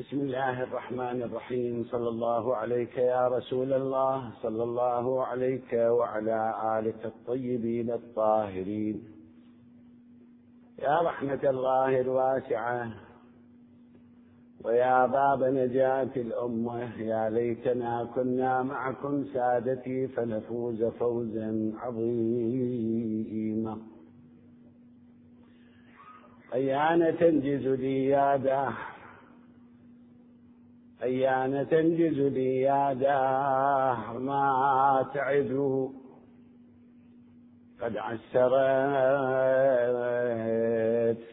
بسم الله الرحمن الرحيم. صلى الله عليك يا رسول الله. صلى الله عليك وعلى آلك الطيبين الطاهرين. يا رحمة الله الواسعة. ويا باب نجاة الأمة. يا ليتنا كنا معكم سادتي فنفوز فوزا عظيما. أيان تنجز لي يا داح أيان تنجز لي يا داهر ما تعد. قد عسرت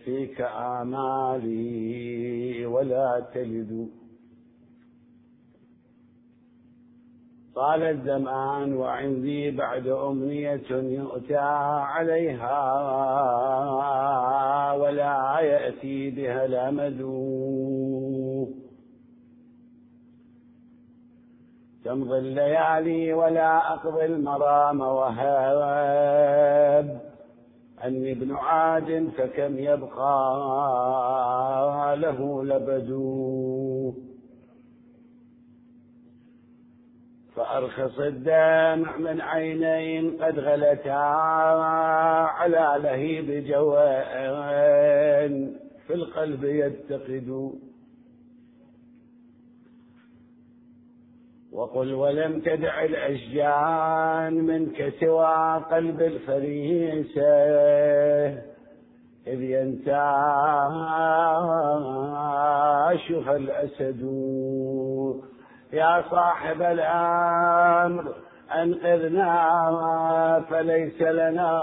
فيك آمالي ولا تلد. طال الزمان وعندي بعد أمنية يؤتى عليها ولا يأتي بها الأمد. تمضي الليالي ولا أقضي المرام وهاب. أني ابن عاد فكم يبقى له لبدو فأرخص الدمع من عينين قد غلتا على لهيب جوان. في القلب يتقد وقل ولم تدع الأشجان منك سوى قلب الفريسة. إذ ينتاشها الأسد. يا صاحب الأمر أنقذنا فليس لنا.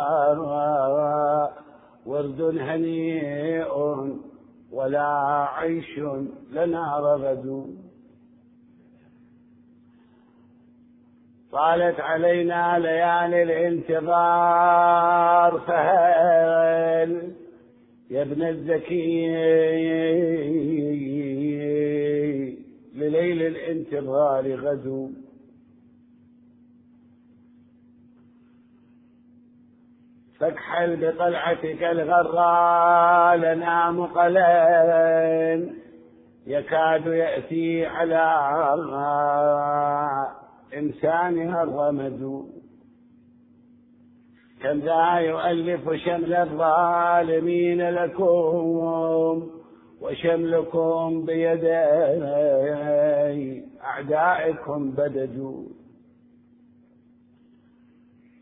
ورد هنيء ولا عيش لنا رغد طالت علينا ليالي الانتظار فهل يا ابن الزكي لليل الانتظار غدو فاكحل بطلعتك الغراء ننام قليل يكاد يأتي على إنسانها الرمد. كم ذا يؤلف شمل الظالمين لكم وشملكم بيدي أعدائكم بددوا.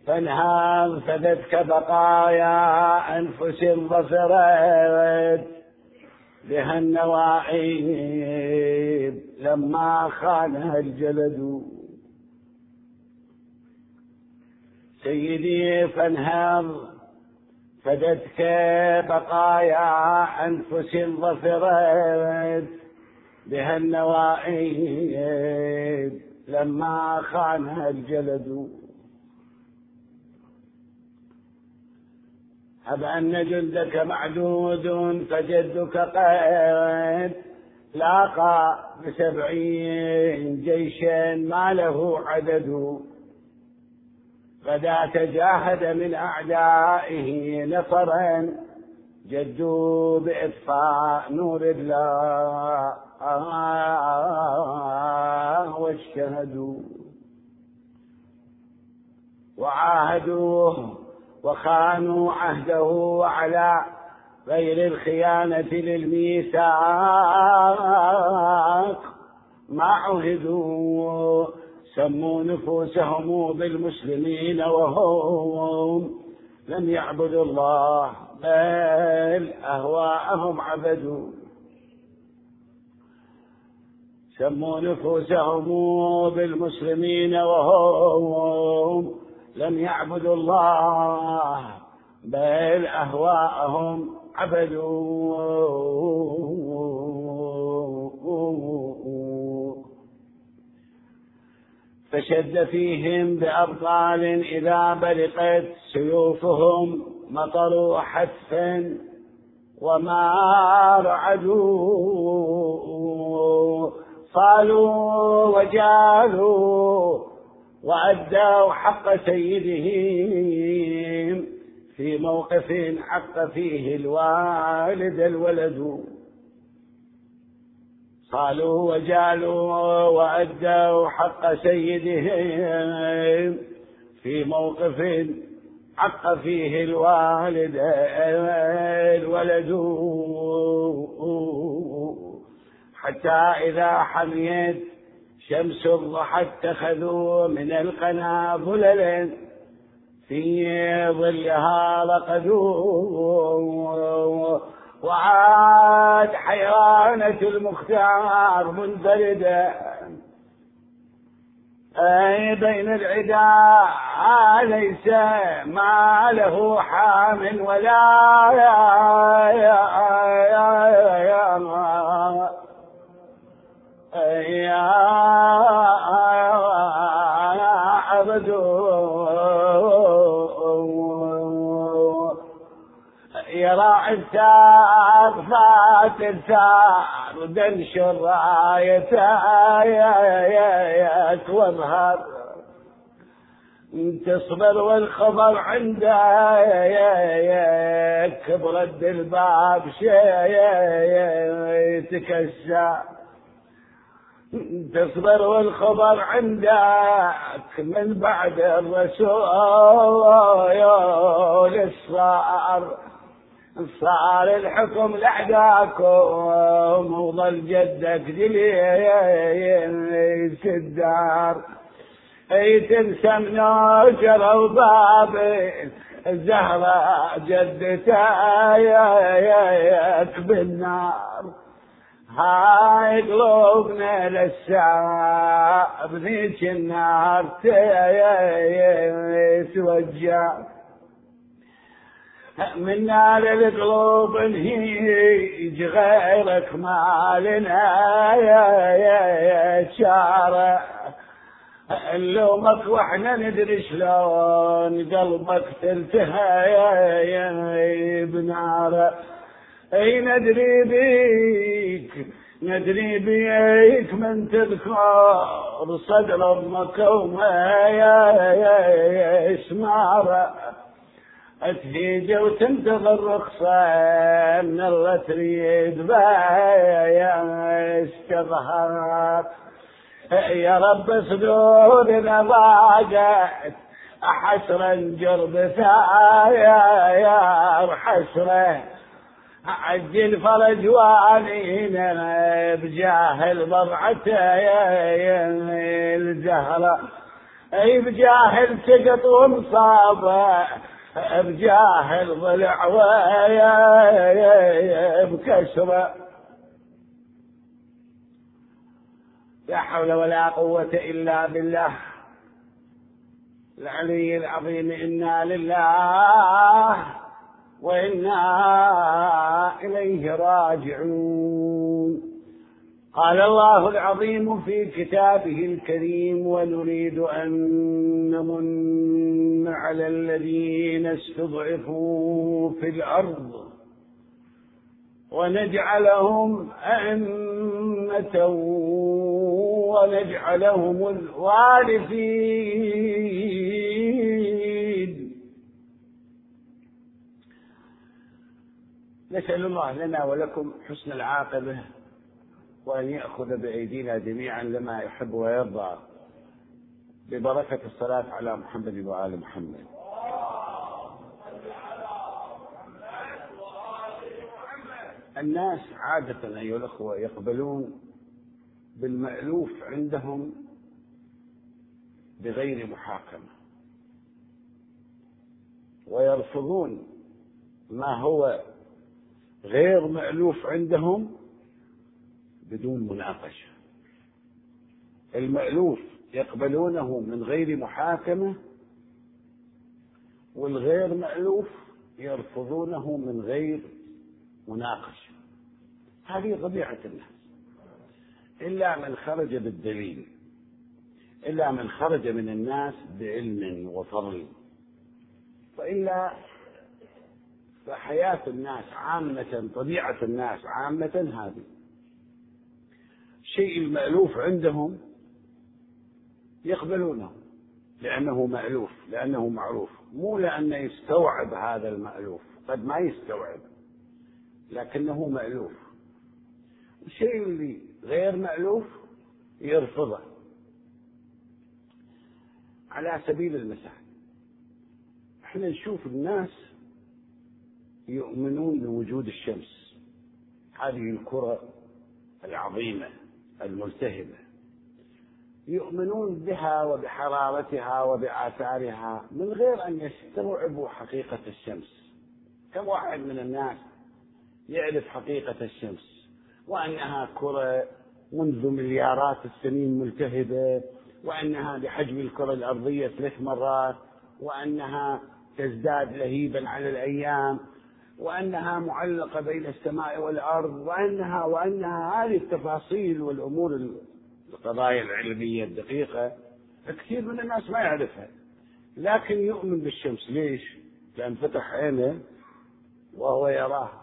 فانهار فدتك بقايا أنفس ظفرت بها النواعيب لما خانها الجلد. سيدي فانهض فدتك بقايا أنفس ظفرت بها النوائب لما خانها الجلد. هب أن جندك معدود فجدك قد لاقى بسبعين جيشا ما له عدد. غدا تجاهد من أعدائه نصرا جدوا بإطفاء نور الله واجتهدوا وعاهدوه وخانوا عهده وعلى غير الخيانة للميثاق ما عهدوا سموا نفوسهم بالمسلمين وهم لم يعبدوا الله بل أهواءهم عبدوا. سموا نفوسهم بالمسلمين وهم لم يعبدوا الله بل أهواءهم عبدوا. فشد فيهم بأبطال إذا برقت سيوفهم مطروا حتفا وما رعدوا. صالوا وجالوا وأدوا حق سيدهم في موقف حق فيه الوالد الولد. صالوا وجالوا وأدوا حق سيدهم في موقف حق فيه الوالد الولد حتى إذا حميت شمس الضحى اتخذوا من القنا ظللا في ظلها رقدوا وعاد حيرانة المختار منفردة أي بين العدا ليس ما له حام ولا يا الثار فات الثار دنشر راية واظهر تصبر والخبر عنده كبرت الباب شيء يتكسر تصبر والخبر عندك من بعد الرسول الصار صار الحكم لعداكم وظل جدك جليس الدار. أي تنسى منوجر وباب الزهرة جدتك بالنار. هاي قلوبنا للساعة بذيك النار توجع من نار القلوب نهيج غيرك ما لنا يا يا يا شارع. نلومك وإحنا ندري شلون قلبك تلتهى يا يا بناره أي ندري بيك ندري بيك من تذكر صدر أمك وما يا يا يا اسماره تهيج وتنتظر رخصة من الله تريد يا استظهر يا رب صدورنا ضاقت حسرا جربتها يا يا حسرة. عجل فرج والينا بجاه البضعة يا الزهرة أي بجاه التقط ومصابة بجاه الضلع ويا بكسرة لا حول ولا قوة إلا بالله. العلي العظيم إنا لله وإنا إليه راجعون. قال الله العظيم في كتابه الكريم ونريد أن نمن على الذين استضعفوا في الأرض ونجعلهم أئمة ونجعلهم الوارثين. نسأل الله لنا ولكم حسن العاقبة. وأن يأخذ بأيدينا جميعا لما يحب ويرضى. ببركة الصلاة على محمد وآل محمد. الناس عادة أيها الأخوة يقبلون بالمألوف عندهم بغير محاكمة ويرفضون ما هو غير مألوف عندهم بدون مناقشة. المألوف يقبلونه من غير محاكمة والغير مألوف يرفضونه من غير مناقشة. هذه طبيعة الناس. إلا من خرج بالدليل إلا من خرج من الناس بعلم وفضل. وإلا فحياة الناس عامة طبيعة الناس عامة هذه. الشيء المألوف عندهم يقبلونه لأنه مألوف لأنه معروف. مو لأنه يستوعب هذا المألوف قد ما يستوعب لكنه مألوف. الشيء اللي غير مألوف يرفضه. على سبيل المثال إحنا نشوف الناس يؤمنون بوجود الشمس هذه الكرة العظيمة. الملتهبة. يؤمنون بها وبحرارتها وبآثارها من غير أن يستوعبوا حقيقة الشمس. كم واحد من الناس يعرف حقيقة الشمس وأنها كرة منذ مليارات السنين ملتهبة وأنها بحجم الكرة الأرضية ثلاث مرات وأنها تزداد لهيبا على الأيام وأنها معلقة بين السماء والأرض وأنها وأنها هذه التفاصيل والأمور القضايا العلمية الدقيقة كثير من الناس ما يعرفها. لكن يؤمن بالشمس. ليش؟ لأن فتح عينه وهو يراها.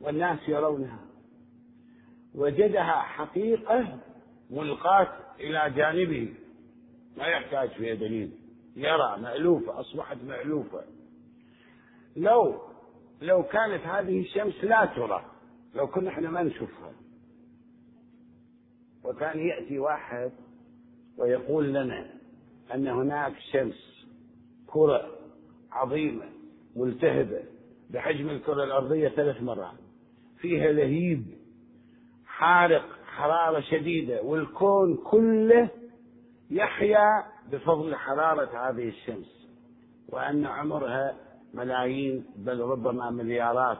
والناس يرونها. وجدها حقيقة ملقاة إلى جانبه. ما يحتاج فيها دليل. يرى مألوفة أصبحت مألوفة. لو لو كانت هذه الشمس لا ترى لو كنا إحنا ما نشوفها. وكان يأتي واحد ويقول لنا أن هناك شمس كرة عظيمة ملتهبة بحجم الكرة الأرضية ثلاث مرات فيها لهيب حارق حرارة شديدة والكون كله يحيا بفضل حرارة هذه الشمس وأن عمرها ملايين بل ربما مليارات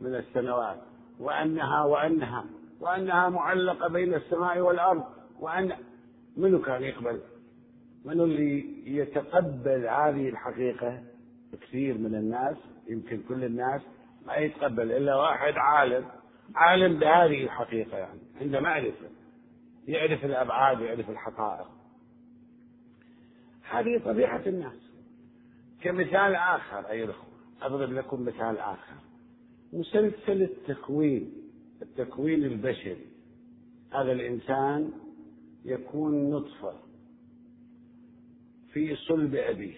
من السنوات. وأنها وأنها وأنها معلقة بين السماء والأرض. وأن منو كان يقبل؟ منو اللي يتقبل هذه الحقيقة؟ كثير من الناس يمكن كل الناس ما يتقبل إلا واحد عالم عالم بهذه الحقيقة يعني. عنده معرفة. يعرف الأبعاد ويعرف الحقائق. هذه طبيعة الناس. كمثال آخر أيها الأخوة. أضرب لكم مثال آخر. مسلسل التكوين التكوين البشري. هذا الإنسان يكون نطفة في صلب أبيه.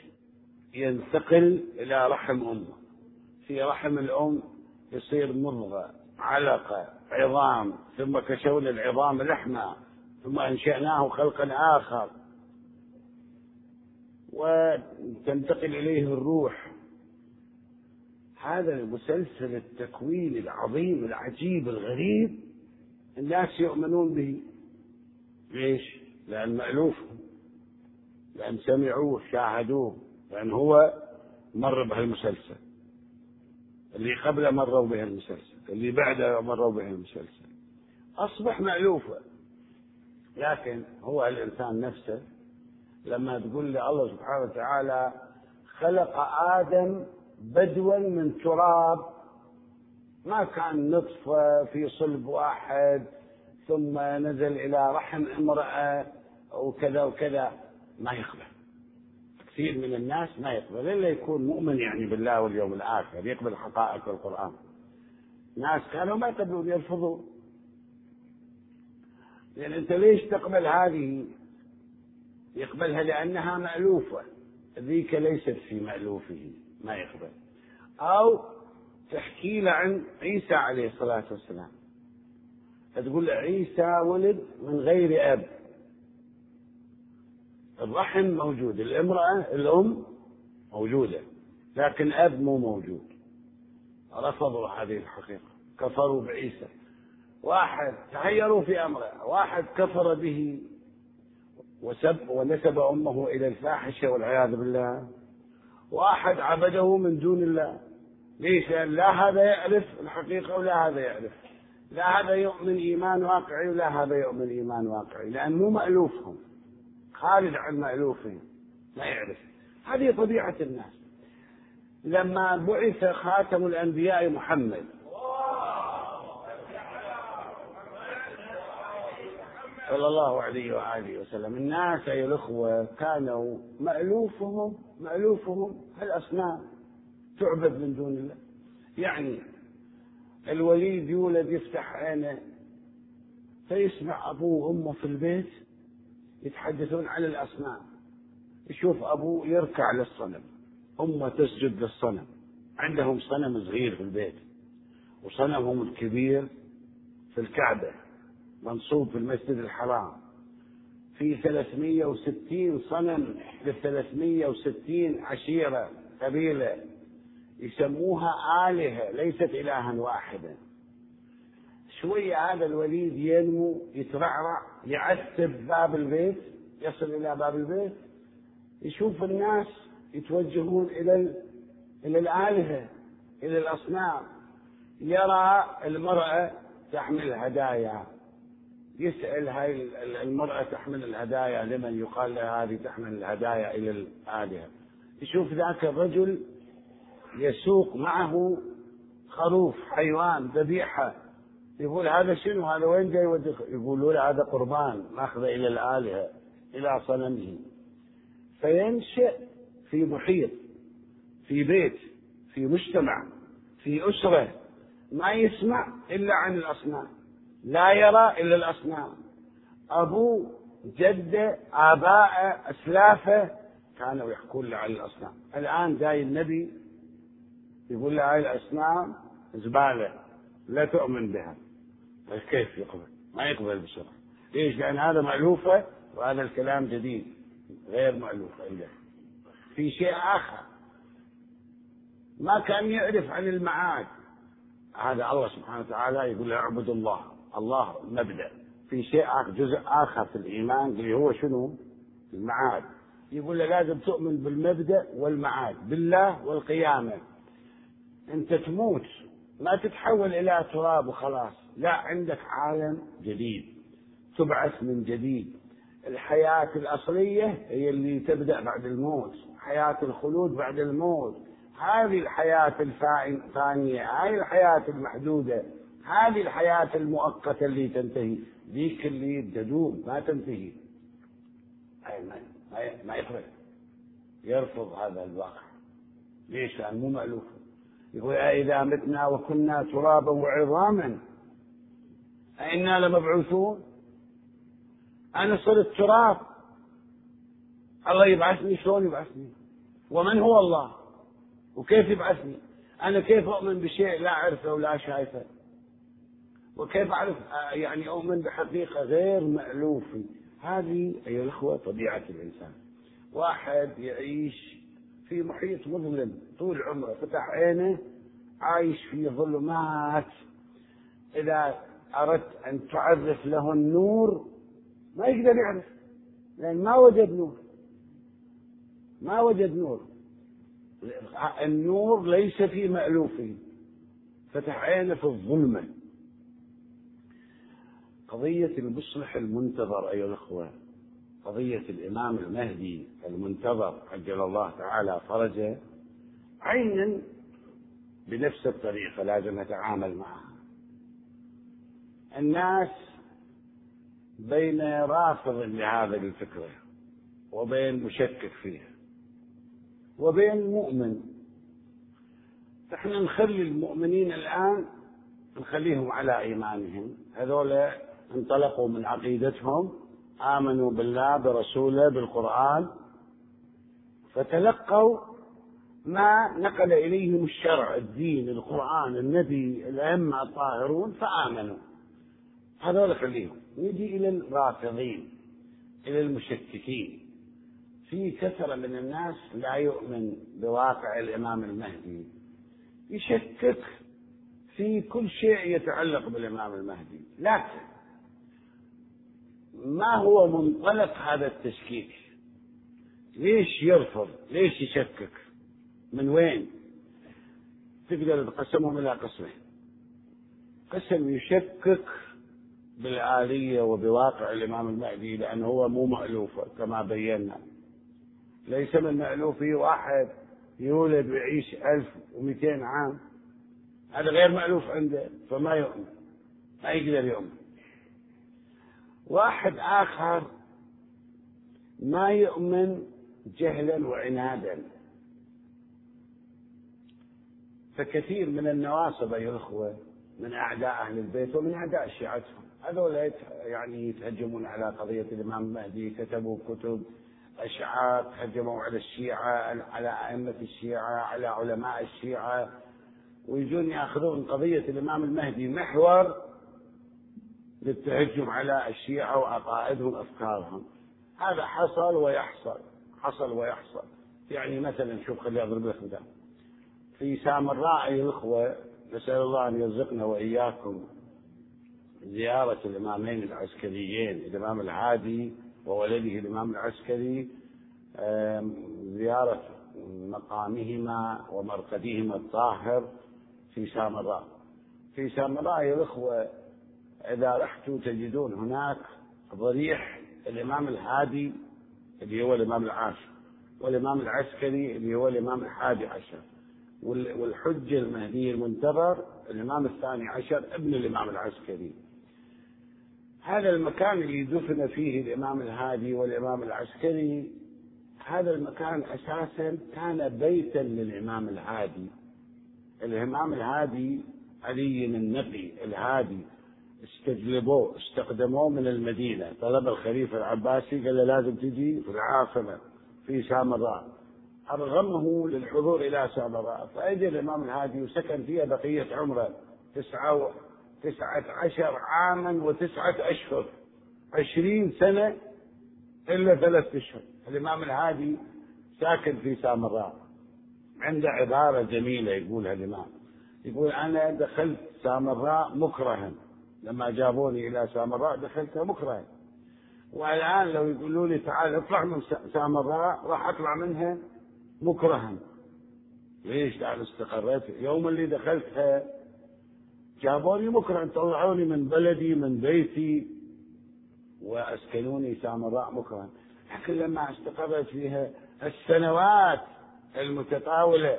ينتقل إلى رحم أمه. في رحم الأم يصير مضغة علقة عظام ثم كشون العظام لحما ثم أنشأناه خلقا آخر. وتنتقل إليه الروح. هذا المسلسل التكوين العظيم العجيب الغريب الناس يؤمنون به. ليش؟ لأن مألوف لأن سمعوه شاهدوه لأن هو مر بهالمسلسل. اللي قبله مروا به المسلسل اللي بعده مروا به المسلسل أصبح مألوفا لكن هو الإنسان نفسه لما تقول لي الله سبحانه وتعالى خلق آدم بدوا من تراب. ما كان نطفة في صلب واحد ثم نزل إلى رحم امرأة وكذا وكذا. ما يقبل. كثير من الناس ما يقبل إلا يكون مؤمن يعني بالله واليوم الآخر يقبل حقائق القرآن. ناس كانوا ما يقبلون يرفضون. لأن أنت ليش تقبل هذه؟ يقبلها لأنها مألوفة. ذيك ليست في مألوفه ما يقبل. أو تحكي له عن عيسى عليه الصلاة والسلام. تقول عيسى ولد من غير أب. الرحم موجود الامرأة الأم موجودة لكن أب مو موجود. رفضوا هذه الحقيقة. كفروا بعيسى. واحد تحيروا في أمره. واحد كفر به. وسب ونسب أمه إلى الفاحشة والعياذ بالله. وأحد عبده من دون الله. ليش؟ لا هذا يعرف الحقيقة ولا هذا يعرف. لا هذا يؤمن إيمان واقعي ولا هذا يؤمن إيمان واقعي. لأن مو مألوفهم. خارج عن مألوفهم. ما يعرف. هذه طبيعة الناس. لما بعث خاتم الأنبياء محمد صلى الله عليه وآله وسلم. الناس أيها الأخوة كانوا مألوفهم مألوفهم الأصنام تعبد من دون الله. يعني الوليد يولد يفتح عينه فيسمع أبوه وأمه في البيت يتحدثون عن الأصنام. يشوف أبوه يركع للصنم أمه تسجد للصنم. عندهم صنم صغير في البيت وصنمهم الكبير في الكعبة. منصوب في المسجد الحرام. في 360 صنم ل 360 عشيرة قبيلة يسموها آلهة ليست إلها واحدا شوية هذا الوليد ينمو يترعرع يعتب باب البيت يصل إلى باب البيت يشوف الناس يتوجهون إلى إلى الآلهة إلى الأصنام. يرى المرأة تحمل هدايا. يسأل هاي المرأة تحمل الهدايا لمن يقال لها هذه تحمل الهدايا إلى الآلهة. يشوف ذاك الرجل يسوق معه خروف حيوان ذبيحة. يقول هذا شنو؟ هذا وين جاي يودي يقولوا له هذا قربان ماخذه إلى الآلهة إلى صنمه. فينشأ في محيط في بيت في مجتمع في أسرة ما يسمع إلا عن الأصنام. لا يرى إلا الأصنام. أبوه جدة آباءه أسلافة كانوا يحكون له عن الأصنام. الآن جاي النبي يقول له هاي الأصنام زبالة لا تؤمن بها. طيب كيف يقبل؟ ما يقبل بسرعة. ليش؟ لأن هذا مألوفة وهذا الكلام جديد غير مألوف عنده في شيء آخر. ما كان يعرف عن المعاد. هذا الله سبحانه وتعالى يقول له اعبد الله. الله مبدأ. في شيء آخر جزء آخر في الإيمان اللي هو شنو؟ المعاد. يقول له لازم تؤمن بالمبدأ والمعاد بالله والقيامة. أنت تموت ما تتحول إلى تراب وخلاص. لا عندك عالم جديد. تبعث من جديد. الحياة الأصلية هي اللي تبدأ بعد الموت. حياة الخلود بعد الموت. هذه الحياة الفانية هذه الحياة المحدودة. هذه الحياة المؤقتة اللي تنتهي. ذيك اللي تدوم ما تنتهي. ما يقبل يرفض هذا الواقع. ليش؟ لأن مو مألوف. يقول أإذا متنا وكنا ترابا وعظاما أئنا لمبعوثون. أنا صرت تراب. الله يبعثني؟ شلون يبعثني؟ ومن هو الله؟ وكيف يبعثني؟ أنا كيف أؤمن بشيء لا أعرفه ولا شايفه؟ وكيف أعرف؟ يعني أؤمن بحقيقة غير مألوفة هذه أيها الأخوة طبيعة الإنسان. واحد يعيش في محيط مظلم طول عمره فتح عينه عايش في ظلمات. إذا أردت أن تعرف له النور ما يقدر يعرف لأن ما وجد نور. ما وجد نور. النور ليس في مألوفه. فتح عينه في الظلمة. قضية المصلح المنتظر أيها الأخوة قضية الإمام المهدي المنتظر عجل الله تعالى فرجه عينا بنفس الطريقة لازم نتعامل معها. الناس بين رافض لهذه الفكرة وبين مشكك فيها وبين مؤمن. إحنا نخلي المؤمنين الآن نخليهم على إيمانهم. هذول انطلقوا من عقيدتهم آمنوا بالله برسوله بالقرآن فتلقوا ما نقل إليهم الشرع الدين القرآن النبي الأئمة الطاهرون فآمنوا. هذول خليهم. نجي إلى الرافضين إلى المشككين. في كثرة من الناس لا يؤمن بواقع الإمام المهدي. يشكك في كل شيء يتعلق بالإمام المهدي. لكن ما هو منطلق هذا التشكيك ليش يرفض؟ ليش يشكك؟ من وين؟ تقدر تقسمهم إلى قسمين. قسم يشكك بالآلية وبواقع الإمام المهدي لأنه هو مو مألوف كما بينا. ليس من مألوفه واحد يولد ويعيش 1200 عام. هذا غير مألوف عنده فما يؤمن. ما يقدر يؤمن. واحد آخر ما يؤمن جهلا وعنادا. فكثير من النواصب أيها الأخوة من أعداء أهل البيت ومن أعداء شيعتهم. هذول يعني يتهجمون على قضية الإمام المهدي كتبوا كتب أشعار تهجموا على الشيعة على أئمة الشيعة على علماء الشيعة ويجون يأخذون قضية الإمام المهدي محور للتهجم على الشيعة وعقائدهم وأفكارهم. هذا حصل ويحصل حصل ويحصل. يعني مثلا شوف خليني أضرب لك مثال. في سامراء أيها الأخوة نسأل الله أن يرزقنا وإياكم زيارة الإمامين العسكريين الإمام العادي وولده الإمام العسكري زيارة مقامهما ومرقدهما الطاهر في سامراء في سامراء يا الأخوة إذا رحتوا تجدون هناك ضريح الإمام الهادي اللي هو الإمام العاشر والإمام العسكري اللي هو الإمام الحادي عشر والحجة المهدي المنتظر الإمام الثاني عشر ابن الإمام العسكري. هذا المكان اللي دفن فيه الإمام الهادي والإمام العسكري هذا المكان أساسا كان بيتا للإمام الهادي. الإمام الهادي علي النقي الهادي. استجلبوه استخدموه من المدينة. طلب الخليفة العباسي قال له لازم تجي في العاصمة في سامراء أرغمه للحضور إلى سامراء فأجى الإمام الهادي وسكن فيها بقية عمره. تسعة تسعة عشر عاما وتسعة أشهر. عشرين سنة إلا ثلاثة أشهر. الإمام الهادي ساكن في سامراء عنده عبارة جميلة يقولها الإمام. يقول أنا دخلت سامراء مكرها. لما جابوني إلى سامراء دخلتها مكرها والآن لو يقولوا لي تعال اطلع من سامراء راح أطلع منها مكرها ليش؟ تعال استقريت. يوم اللي دخلتها جابوني مكرها طلعوني من بلدي من بيتي وأسكنوني سامراء مكرها لكن لما استقرت فيها السنوات المتطاولة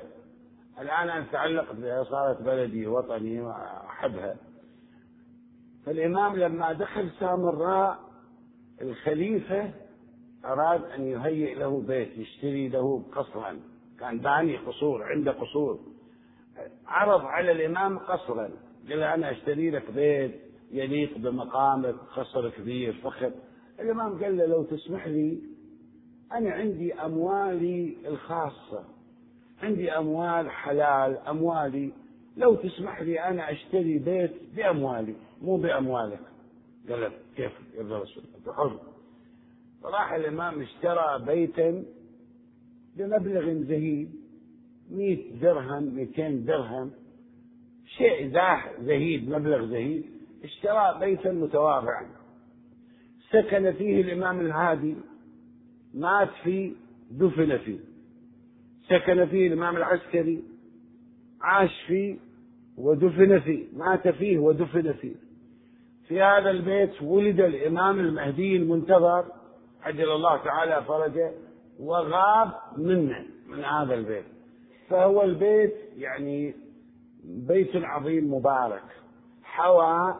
الآن أنا أتعلق بها صارت بلدي وطني وأحبها. فالإمام لما دخل سامراء الخليفة أراد أن يهيئ له بيت يشتري له قصرا. كان باني قصور عنده قصور. عرض على الإمام قصرا. قال أنا أشتري لك بيت يليق بمقامك قصر كبير فخر. الإمام قال له لو تسمح لي أنا عندي أموالي الخاصة. عندي أموال حلال أموالي لو تسمح لي أنا أشتري بيت بأموالي مو بأموالك. قال كيف يا رسول أنت حر. فراح الإمام اشترى بيتا بمبلغ زهيد مئة درهم 200 درهم. شيء زهيد مبلغ زهيد اشترى بيتا متواضعا سكن فيه الإمام الهادي مات فيه دفن فيه. سكن فيه الإمام العسكري عاش فيه ودفن فيه مات فيه ودفن فيه. في هذا البيت ولد الإمام المهدي المنتظر عجل الله تعالى فرجه وغاب منه من هذا البيت. فهو البيت يعني بيت عظيم مبارك. حوى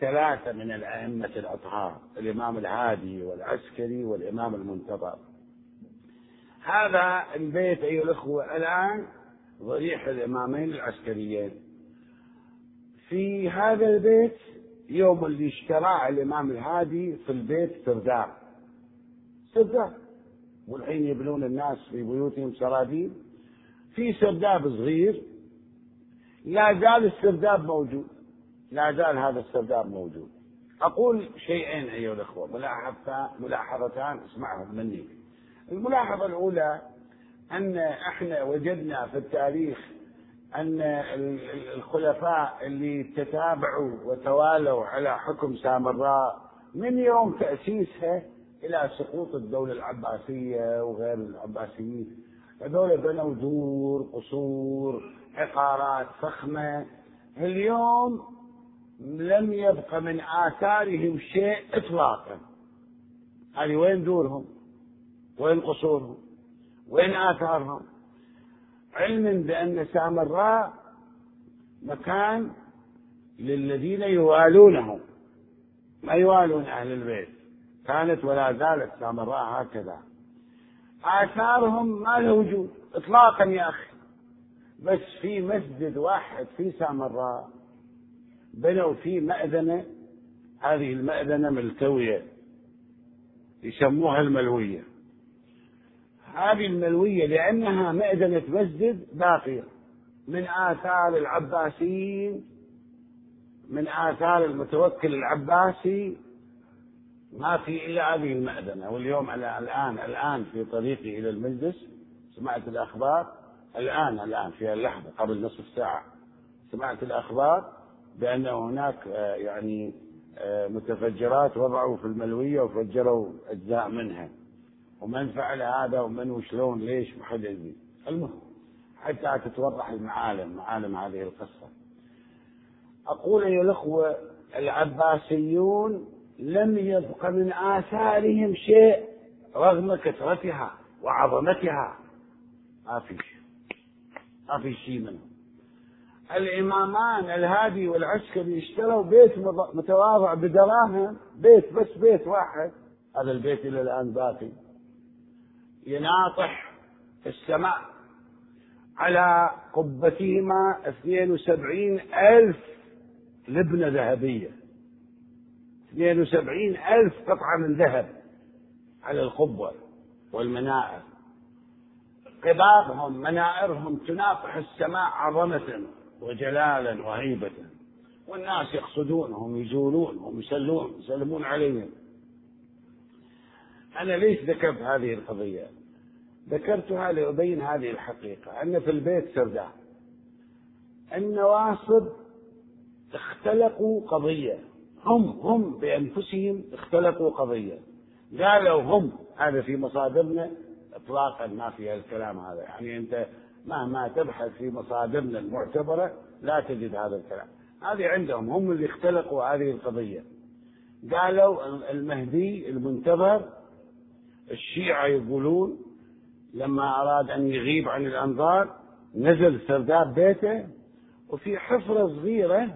ثلاثة من الأئمة الأطهار الإمام الهادي والعسكري والإمام المنتظر. هذا البيت أيها الأخوة الآن ضريح الإمامين العسكريين. في هذا البيت يوم اللي اشتراه الإمام الهادي في البيت سرداب سرداب والحين يبنون الناس في بيوتهم سراديب في سرداب صغير. لا زال السرداب موجود. لا زال هذا السرداب موجود. أقول شيئين أيها الأخوة ملاحظتان ملاحظتان أسمعهم مني. الملاحظة الأولى أن إحنا وجدنا في التاريخ أن الخلفاء اللي تتابعوا وتوالوا على حكم سامراء من يوم تأسيسها إلى سقوط الدولة العباسية وغير العباسيين. هذول بنوا دور قصور عقارات فخمة. اليوم لم يبق من آثارهم شيء إطلاقا. هذه وين دورهم؟ وين قصورهم؟ وين آثارهم؟ علما بأن سامراء مكان للذين يوالونه ما يوالون أهل البيت. كانت ولا زالت سامراء هكذا. آثارهم ما له وجود. إطلاقا يا أخي. بس في مسجد واحد في سامراء بنوا فيه مأذنة. هذه المأذنة ملتوية. يسموها الملوية. هذه الملوية لأنها مأذنة مسجد باقية. من آثار العباسيين من آثار المتوكل العباسي ما في إلا هذه المأذنة واليوم الآن الآن في طريقي إلى المجلس سمعت الأخبار. الآن الآن في اللحظة قبل نصف ساعة سمعت الأخبار بأن هناك آه، يعني آه، متفجرات وضعوا في الملوية وفجروا أجزاء منها. ومن فعل هذا ومن وشلون ليش؟ ما حد يدري. المهم حتى تتوضح المعالم معالم هذه القصة. أقول أيها الأخوة العباسيون لم يبق من آثارهم شيء رغم كثرتها وعظمتها. ما في شيء. ما في شيء منهم. الإمامان الهادي والعسكري اشتروا بيت متواضع بدراهم بيت بس بيت واحد. هذا البيت إلى الآن باقي. يناطح السماء على قبتهما 72 ألف لبنة ذهبية. 72 ألف قطعة من ذهب على القبة والمنائر قبابهم منائرهم تناطح السماء عظمة وجلالا وهيبة. والناس يقصدونهم يزورونهم يسلون يسلمون عليهم. أنا ليش ذكرت هذه القضية؟ ذكرتها لأبين هذه الحقيقة أن في البيت سرداب. النواصب اختلقوا قضية. هم هم بأنفسهم اختلقوا قضية. قالوا هم هذا في مصادرنا اطلاقا ما في الكلام هذا. يعني أنت مهما تبحث في مصادرنا المعتبرة لا تجد هذا الكلام. هذه عندهم هم اللي اختلقوا هذه القضية. قالوا المهدي المنتظر الشيعة يقولون لما أراد أن يغيب عن الأنظار نزل سرداب بيته وفي حفرة صغيرة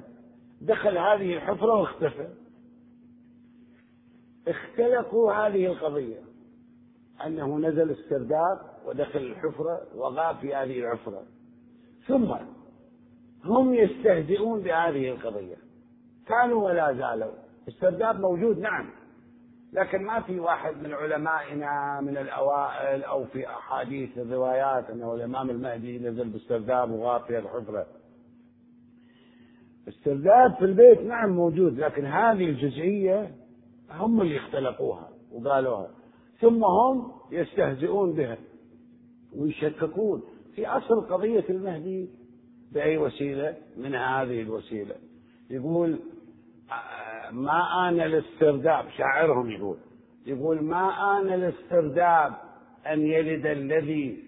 دخل هذه الحفرة واختفى. اختلقوا هذه القضية أنه نزل السرداب ودخل الحفرة وغاب في هذه الحفرة. ثم هم يستهزئون بهذه القضية. كانوا ولا زالوا. السرداب موجود نعم. لكن ما في واحد من علمائنا من الأوائل أو في أحاديث الروايات أنه الإمام المهدي نزل بالسرداب وغاب في الحفرة. السرداب في البيت نعم موجود لكن هذه الجزئية هم اللي اختلقوها وقالوها. ثم هم يستهزئون بها ويشككون في أصل قضية المهدي بأي وسيلة؟ من هذه الوسيلة. يقول ما آن الاسترداب شاعرهم يقول يقول ما آن الاسترداب أن يلد الذي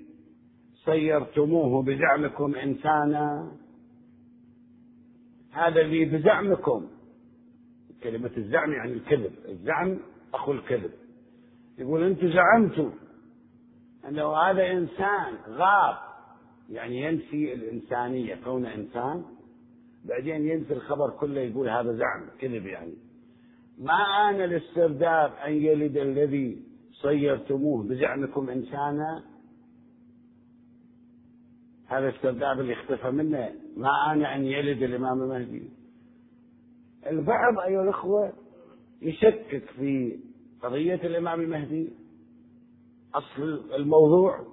صيرتموه بزعمكم إنسانا. هذا اللي بزعمكم. كلمة الزعم يعني الكذب الزعم أخو الكذب. يقول أنتم زعمتوا أنه هذا إنسان غاب يعني ينفي الإنسانية كونه إنسان بعدين ينفي الخبر كله يقول هذا زعم كذب يعني. ما آن الاسترداد أن يلد الذي صيرتموه بزعمكم إنسانا؟ هذا السرداب اللي اختفى منه. ما آن أن يلد الإمام المهدي. البعض أيها الأخوة يشكك في قضية الإمام المهدي. أصل الموضوع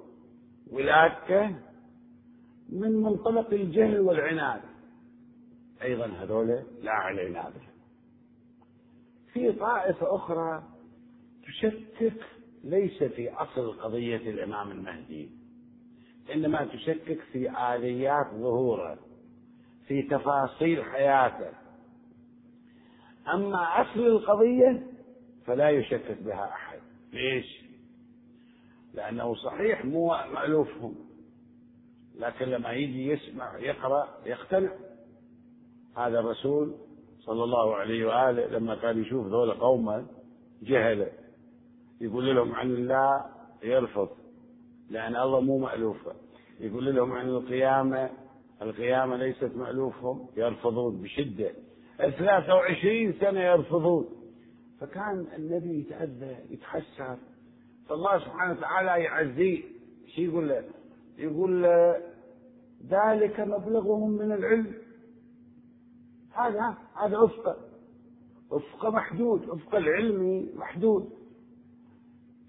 ولادته من منطلق الجهل والعناد. أيضا هذول لا علينا به في طائفة أخرى تشكك ليس في أصل قضية الإمام المهدي إنما تشكك في آليات ظهوره في تفاصيل حياته. أما أصل القضية فلا يشكك بها أحد. ليش؟ لأنه صحيح مو مألوفهم لكن لما يجي يسمع يقرأ يقتنع. هذا الرسول صلى الله عليه وآله لما كان يشوف ذولا قوما جهلة يقول لهم عن الله يرفض لأن الله مو مألوفة يقول لهم عن القيامة القيامة ليست مألوفهم يرفضون بشدة. 23 سنة يرفضون. فكان النبي يتأذى يتحسر. فالله سبحانه وتعالى يعزيه. شو يقول له؟ يقول له ذلك مبلغهم من العلم. هذا هذا افق افق محدود افق العلمي محدود.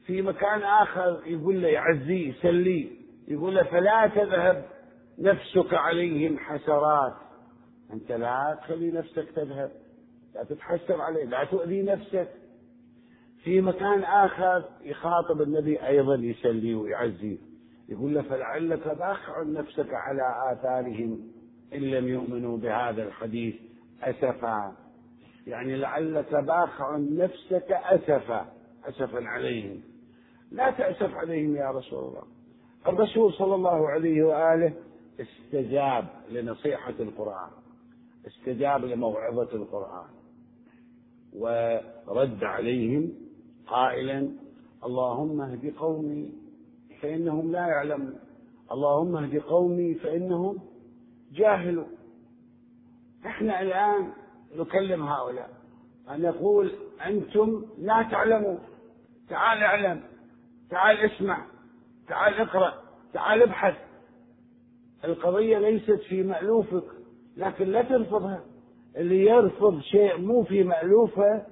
في مكان آخر يقول له يعزيه يسليه يقول له فلا تذهب نفسك عليهم حسرات. أنت لا تخلي نفسك تذهب لا تتحسر عليه لا تؤذي نفسك. في مكان آخر يخاطب النبي أيضا يسلي ويعزيه يقول له فلعلك باخع نفسك على آثارهم إن لم يؤمنوا بهذا الحديث. أسفا. يعني لعلك باخع نفسك أسفا. أسفا عليهم. لا تأسف عليهم يا رسول الله. الرسول صلى الله عليه وآله استجاب لنصيحة القرآن. استجاب لموعظة القرآن. ورد عليهم قائلا اللهم اهد قومي فإنهم لا يعلمون. اللهم اهد قومي فإنهم جاهلون. إحنا الآن نكلم هؤلاء أن نقول أنتم لا تعلمون تعال اعلم تعال اسمع تعال اقرأ تعال ابحث. القضية ليست في مألوفك لكن لا ترفضها. اللي يرفض شيء مو في مألوفه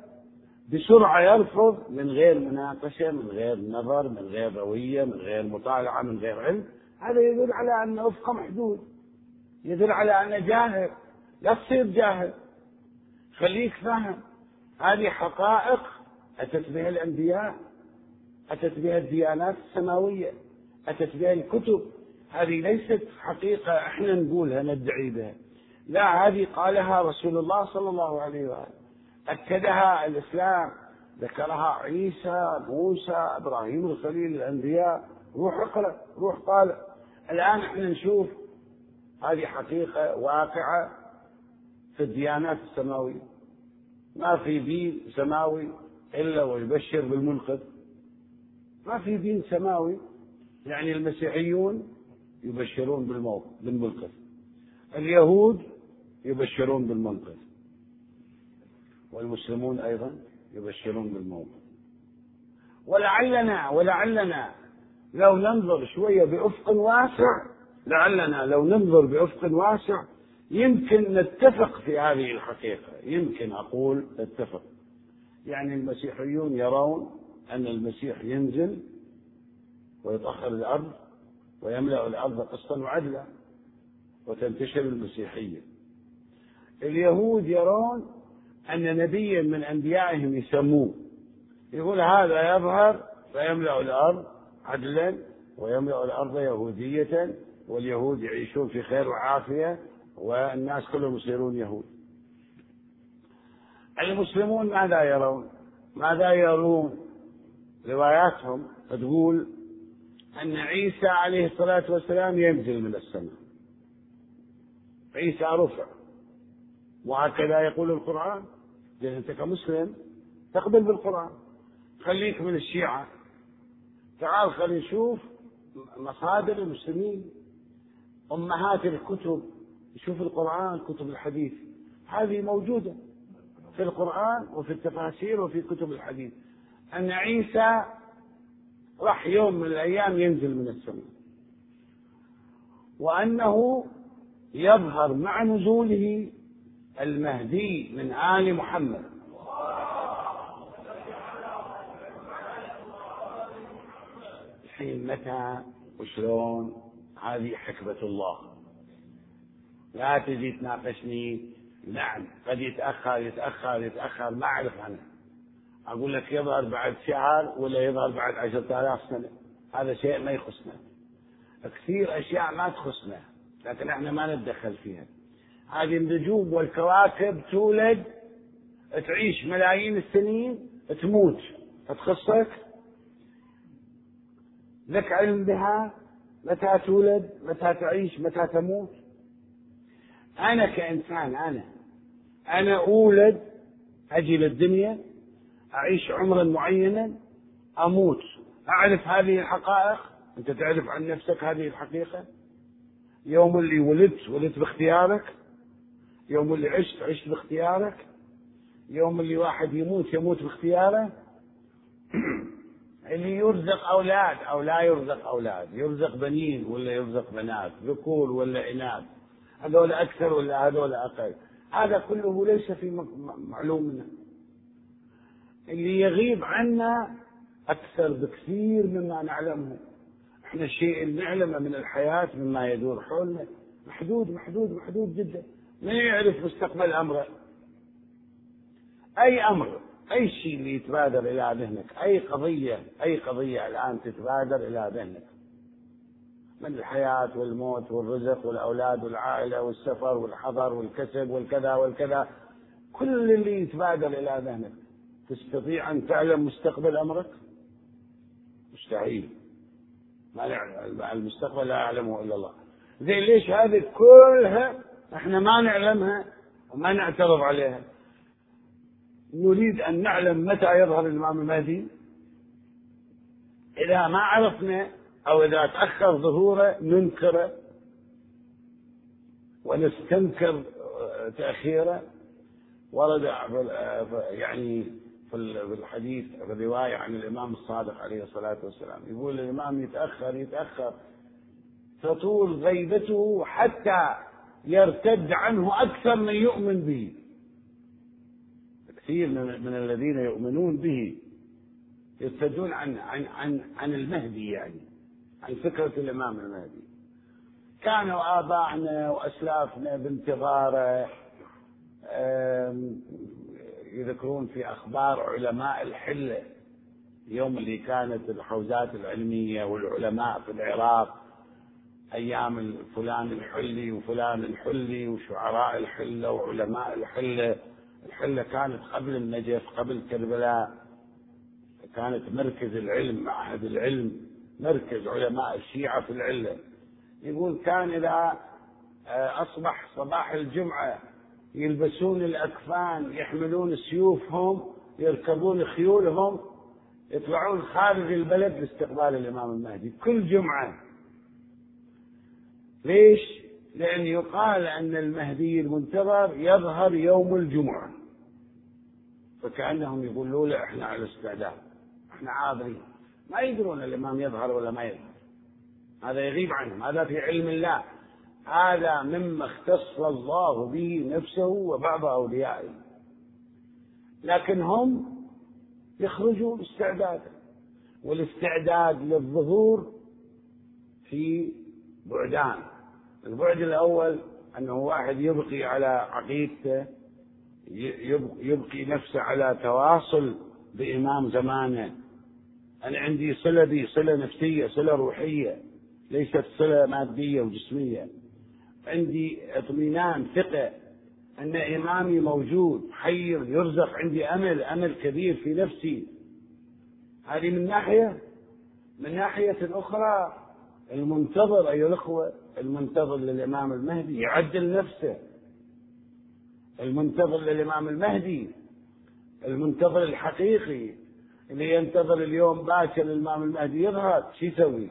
بسرعة يرفض من غير مناقشة من غير نظر من غير روية من غير مطالعة من غير علم. هذا يدل على أن أفقه محدود يدل على أنه جاهل. لا تصير جاهل. خليك فاهم. هذه حقائق أتت بها الأنبياء أتت بها الديانات السماوية أتت بها الكتب. هذه ليست حقيقة إحنا نقولها ندعي بها. لا هذه قالها رسول الله صلى الله عليه وآله. أكدها الإسلام. ذكرها عيسى موسى إبراهيم الخليل الأنبياء. روح اقرأ روح طالع. الآن إحنا نشوف هذه حقيقة واقعة. في الديانات السماوية. ما في دين سماوي إلا ويبشر بالمنقذ. ما في دين سماوي يعني المسيحيون يبشرون بالمنقذ. اليهود يبشرون بالمنقذ. والمسلمون أيضا يبشرون بالموت. ولعلنا ولعلنا لو ننظر شوية بأفق واسع لعلنا لو ننظر بأفق واسع يمكن نتفق في هذه الحقيقة. يمكن أقول نتفق. يعني المسيحيون يرون أن المسيح ينزل ويطهر الأرض ويملأ الأرض قسطا وعدلا وتنتشر المسيحية. اليهود يرون أن نبيا من أنبيائهم يسموه. يقول هذا يظهر فيملأ الأرض عدلا ويملأ الأرض يهودية واليهود يعيشون في خير وعافية والناس كلهم يصيرون يهود. المسلمون ماذا يرون؟ ماذا يرون؟ رواياتهم تقول أن عيسى عليه الصلاة والسلام ينزل من السماء. عيسى رفع. وهكذا يقول القرآن. إذا أنت كمسلم تقبل بالقرآن. خليك من الشيعة. تعال خلينا نشوف مصادر المسلمين. أمهات الكتب. نشوف القرآن كتب الحديث. هذه موجودة في القرآن وفي التفاسير وفي كتب الحديث. أن عيسى راح يوم من الأيام ينزل من السماء. وأنه يظهر مع نزوله المهدي من آل محمد. الحين متى وشلون؟ هذه حكمة الله. لا تجي تناقشني. نعم قد يتأخر يتأخر يتأخر ما أعرف أنا أقول لك يظهر بعد شهر ولا يظهر بعد عشرة آلاف سنة. هذا شيء ما يخصنا. كثير أشياء ما تخصنا لكن إحنا ما نتدخل فيها. هذه النجوم والكواكب تولد تعيش ملايين السنين تموت. تخصك لك علم بها؟ متى تولد؟ متى تعيش؟ متى تموت؟ أنا كإنسان أنا. أنا أولد أجي للدنيا أعيش عمرا معينا أموت. أعرف هذه الحقائق؟ أنت تعرف عن نفسك هذه الحقيقة؟ يوم اللي ولدت ولدت باختيارك. يوم اللي عشت عشت باختيارك. يوم اللي واحد يموت يموت باختياره. اللي يرزق أولاد أو لا يرزق أولاد. يرزق بنين ولا يرزق بنات. ذكور ولا إناث هذول أكثر ولا هذول أقل؟ هذا كله ليس في معلومنا. اللي يغيب عنا أكثر بكثير مما نعلمه. إحنا الشيء اللي نعلمه من الحياة مما يدور حولنا. محدود محدود محدود جدا. من يعرف مستقبل أمره. أي أمر أي شيء اللي يتبادر إلى ذهنك أي قضية أي قضية الآن تتبادر إلى ذهنك. من الحياة والموت والرزق والأولاد والعائلة والسفر والحضر والكسب والكذا والكذا. كل اللي يتبادر إلى ذهنك. تستطيع أن تعلم مستقبل أمرك؟ مستحيل. ما المستقبل لا يعلمه إلا الله. زين ليش هذه كلها إحنا ما نعلمها وما نعترض عليها؟ نريد أن نعلم متى يظهر الإمام المهدي؟ إذا ما عرفنا أو إذا تأخر ظهوره ننكره ونستنكر تأخيره. ورد يعني في الحديث في الرواية عن الإمام الصادق عليه الصلاة والسلام. يقول الإمام يتأخر يتأخر. تطول غيبته حتى يرتد عنه أكثر من يؤمن به. كثير من الذين يؤمنون به يرتدون عن عن عن عن المهدي يعني. عن فكرة الإمام المهدي. كانوا آبائنا وأسلافنا بانتظاره يذكرون في أخبار علماء الحلة يوم اللي كانت الحوزات العلمية والعلماء في العراق أيام فلان الحلي وفلان الحلي وشعراء الحلة وعلماء الحلة. الحلة كانت قبل النجف قبل كربلاء كانت مركز العلم معهد العلم. مركز علماء الشيعة في العلة. يقول كان إذا آه، أصبح صباح الجمعة يلبسون الأكفان يحملون سيوفهم يركبون خيولهم يطلعون خارج البلد لاستقبال الإمام المهدي كل جمعة. ليش؟ لأن يقال أن المهدي المنتظر يظهر يوم الجمعة. فكأنهم يقولوا له إحنا على استعداد إحنا عاذرين. ما يدرون الإمام يظهر ولا ما يظهر. هذا يغيب عنهم هذا في علم الله. هذا مما اختص الله به نفسه وبعض أوليائه. لكن هم يخرجون استعدادا والاستعداد للظهور في بعدان. البعد الأول أنه واحد يبقي على عقيدته يبقي نفسه على تواصل بإمام زمانه. أنا عندي صلة بي صلة نفسية صلة روحية ليست صلة مادية وجسمية. عندي اطمئنان ثقة أن إمامي موجود حي يرزق عندي أمل أمل كبير في نفسي. هذه من ناحية. من ناحية أخرى المنتظر أيها الأخوة المنتظر للإمام المهدي يعدل نفسه. المنتظر للإمام المهدي المنتظر الحقيقي. اللي ينتظر اليوم باكر الإمام المهدي يظهر شو يسوي؟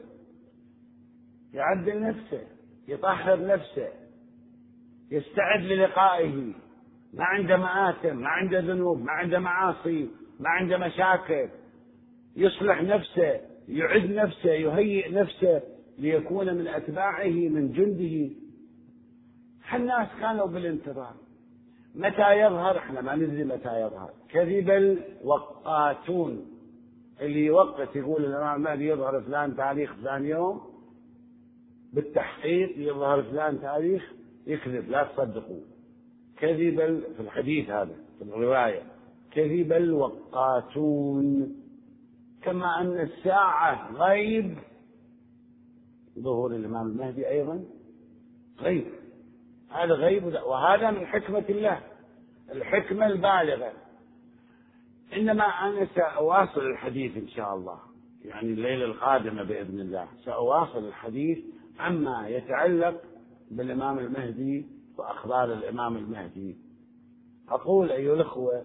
يعدل نفسه يطهر نفسه يستعد للقائه. ما عنده مآثم ما عنده ذنوب ما عنده معاصي ما عنده مشاكل. يصلح نفسه يعد نفسه يهيئ نفسه ليكون من أتباعه من جنده. الناس كانوا بالانتظار. متى يظهر؟ إحنا ما ندري متى يظهر. كذب الوقاتون اللي يوقت يقول الامام المهدي يظهر فلان تاريخ فلان يوم بالتحقيق يظهر فلان تاريخ يكذب لا تصدقوا. كذب في الحديث هذا في الرواية. كذب الوقاتون كما أن الساعة غيب ظهور الإمام المهدي أيضا غيب. هذا غيب وهذا من حكمة الله الحكمة البالغة. إنما أنا سأواصل الحديث إن شاء الله يعني الليلة القادمة بإذن الله سأواصل الحديث عما يتعلق بالإمام المهدي وأخبار الإمام المهدي. أقول أيها الأخوة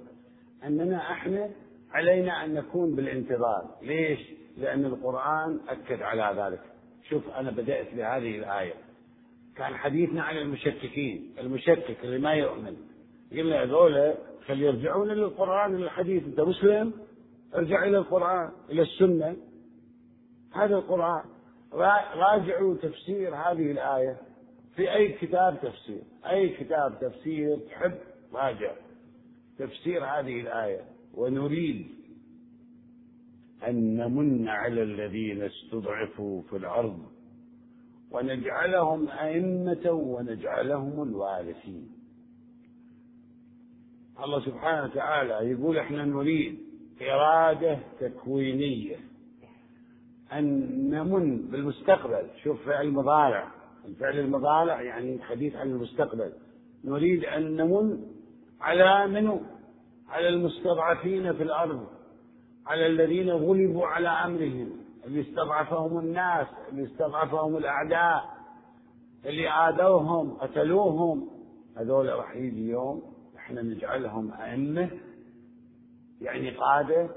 أننا إحنا علينا أن نكون بالانتظار. ليش؟ لأن القرآن أكد على ذلك. شوف أنا بدأت بهذه الآية. كان حديثنا عن المشككين المشكك اللي ما يؤمن. قلنا هذول فليرجعون للقرآن للحديث أنت مسلم؟ ارجع إلى القرآن إلى السنة. هذا القرآن. راجعوا تفسير هذه الآية في أي كتاب تفسير. أي كتاب تفسير تحب؟ راجع تفسير هذه الآية. ونريد أن نمن على الذين استضعفوا في الأرض. ونجعلهم أئمة ونجعلهم الوارثين. الله سبحانه وتعالى يقول إحنا نريد إرادة تكوينية أن نمن بالمستقبل. شوف فعل مضارع الفعل المضارع يعني حديث عن المستقبل. نريد أن نمن على منو؟ على المستضعفين في الأرض على الذين غلبوا على أمرهم. اللي استضعفهم الناس اللي استضعفهم الأعداء اللي آذوهم قتلوهم هذول راح يجي يوم إحنا نجعلهم أئمة يعني قادة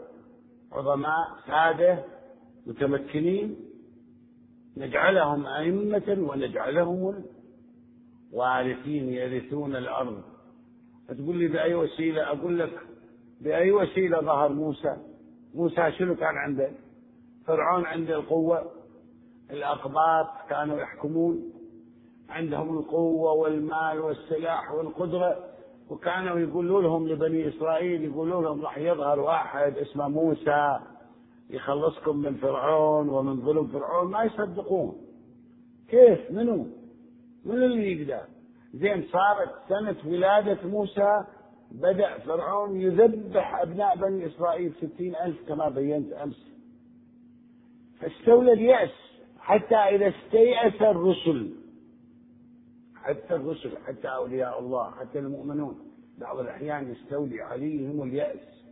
عظماء سادة متمكنين. نجعلهم أئمة ونجعلهم وارثين يرثون الأرض. تقول لي بأي وسيلة؟ أقول لك بأي وسيلة ظهر موسى؟ موسى شنو كان عنده؟ فرعون عنده القوة الأقباط كانوا يحكمون. عندهم القوة والمال والسلاح والقدرة وكانوا يقولوا لهم لبني إسرائيل يقولوا لهم راح يظهر واحد اسمه موسى يخلصكم من فرعون ومن ظلم فرعون. ما يصدقون. كيف؟ منو؟ من اللي يقدر؟ زين صارت سنة ولادة موسى بدأ فرعون يذبح أبناء بني إسرائيل ستين ألف كما بينت أمس. فاستولى اليأس حتى إذا استيأس الرسل. حتى الرسل حتى أولياء الله حتى المؤمنون. بعض الأحيان يستولي عليهم اليأس.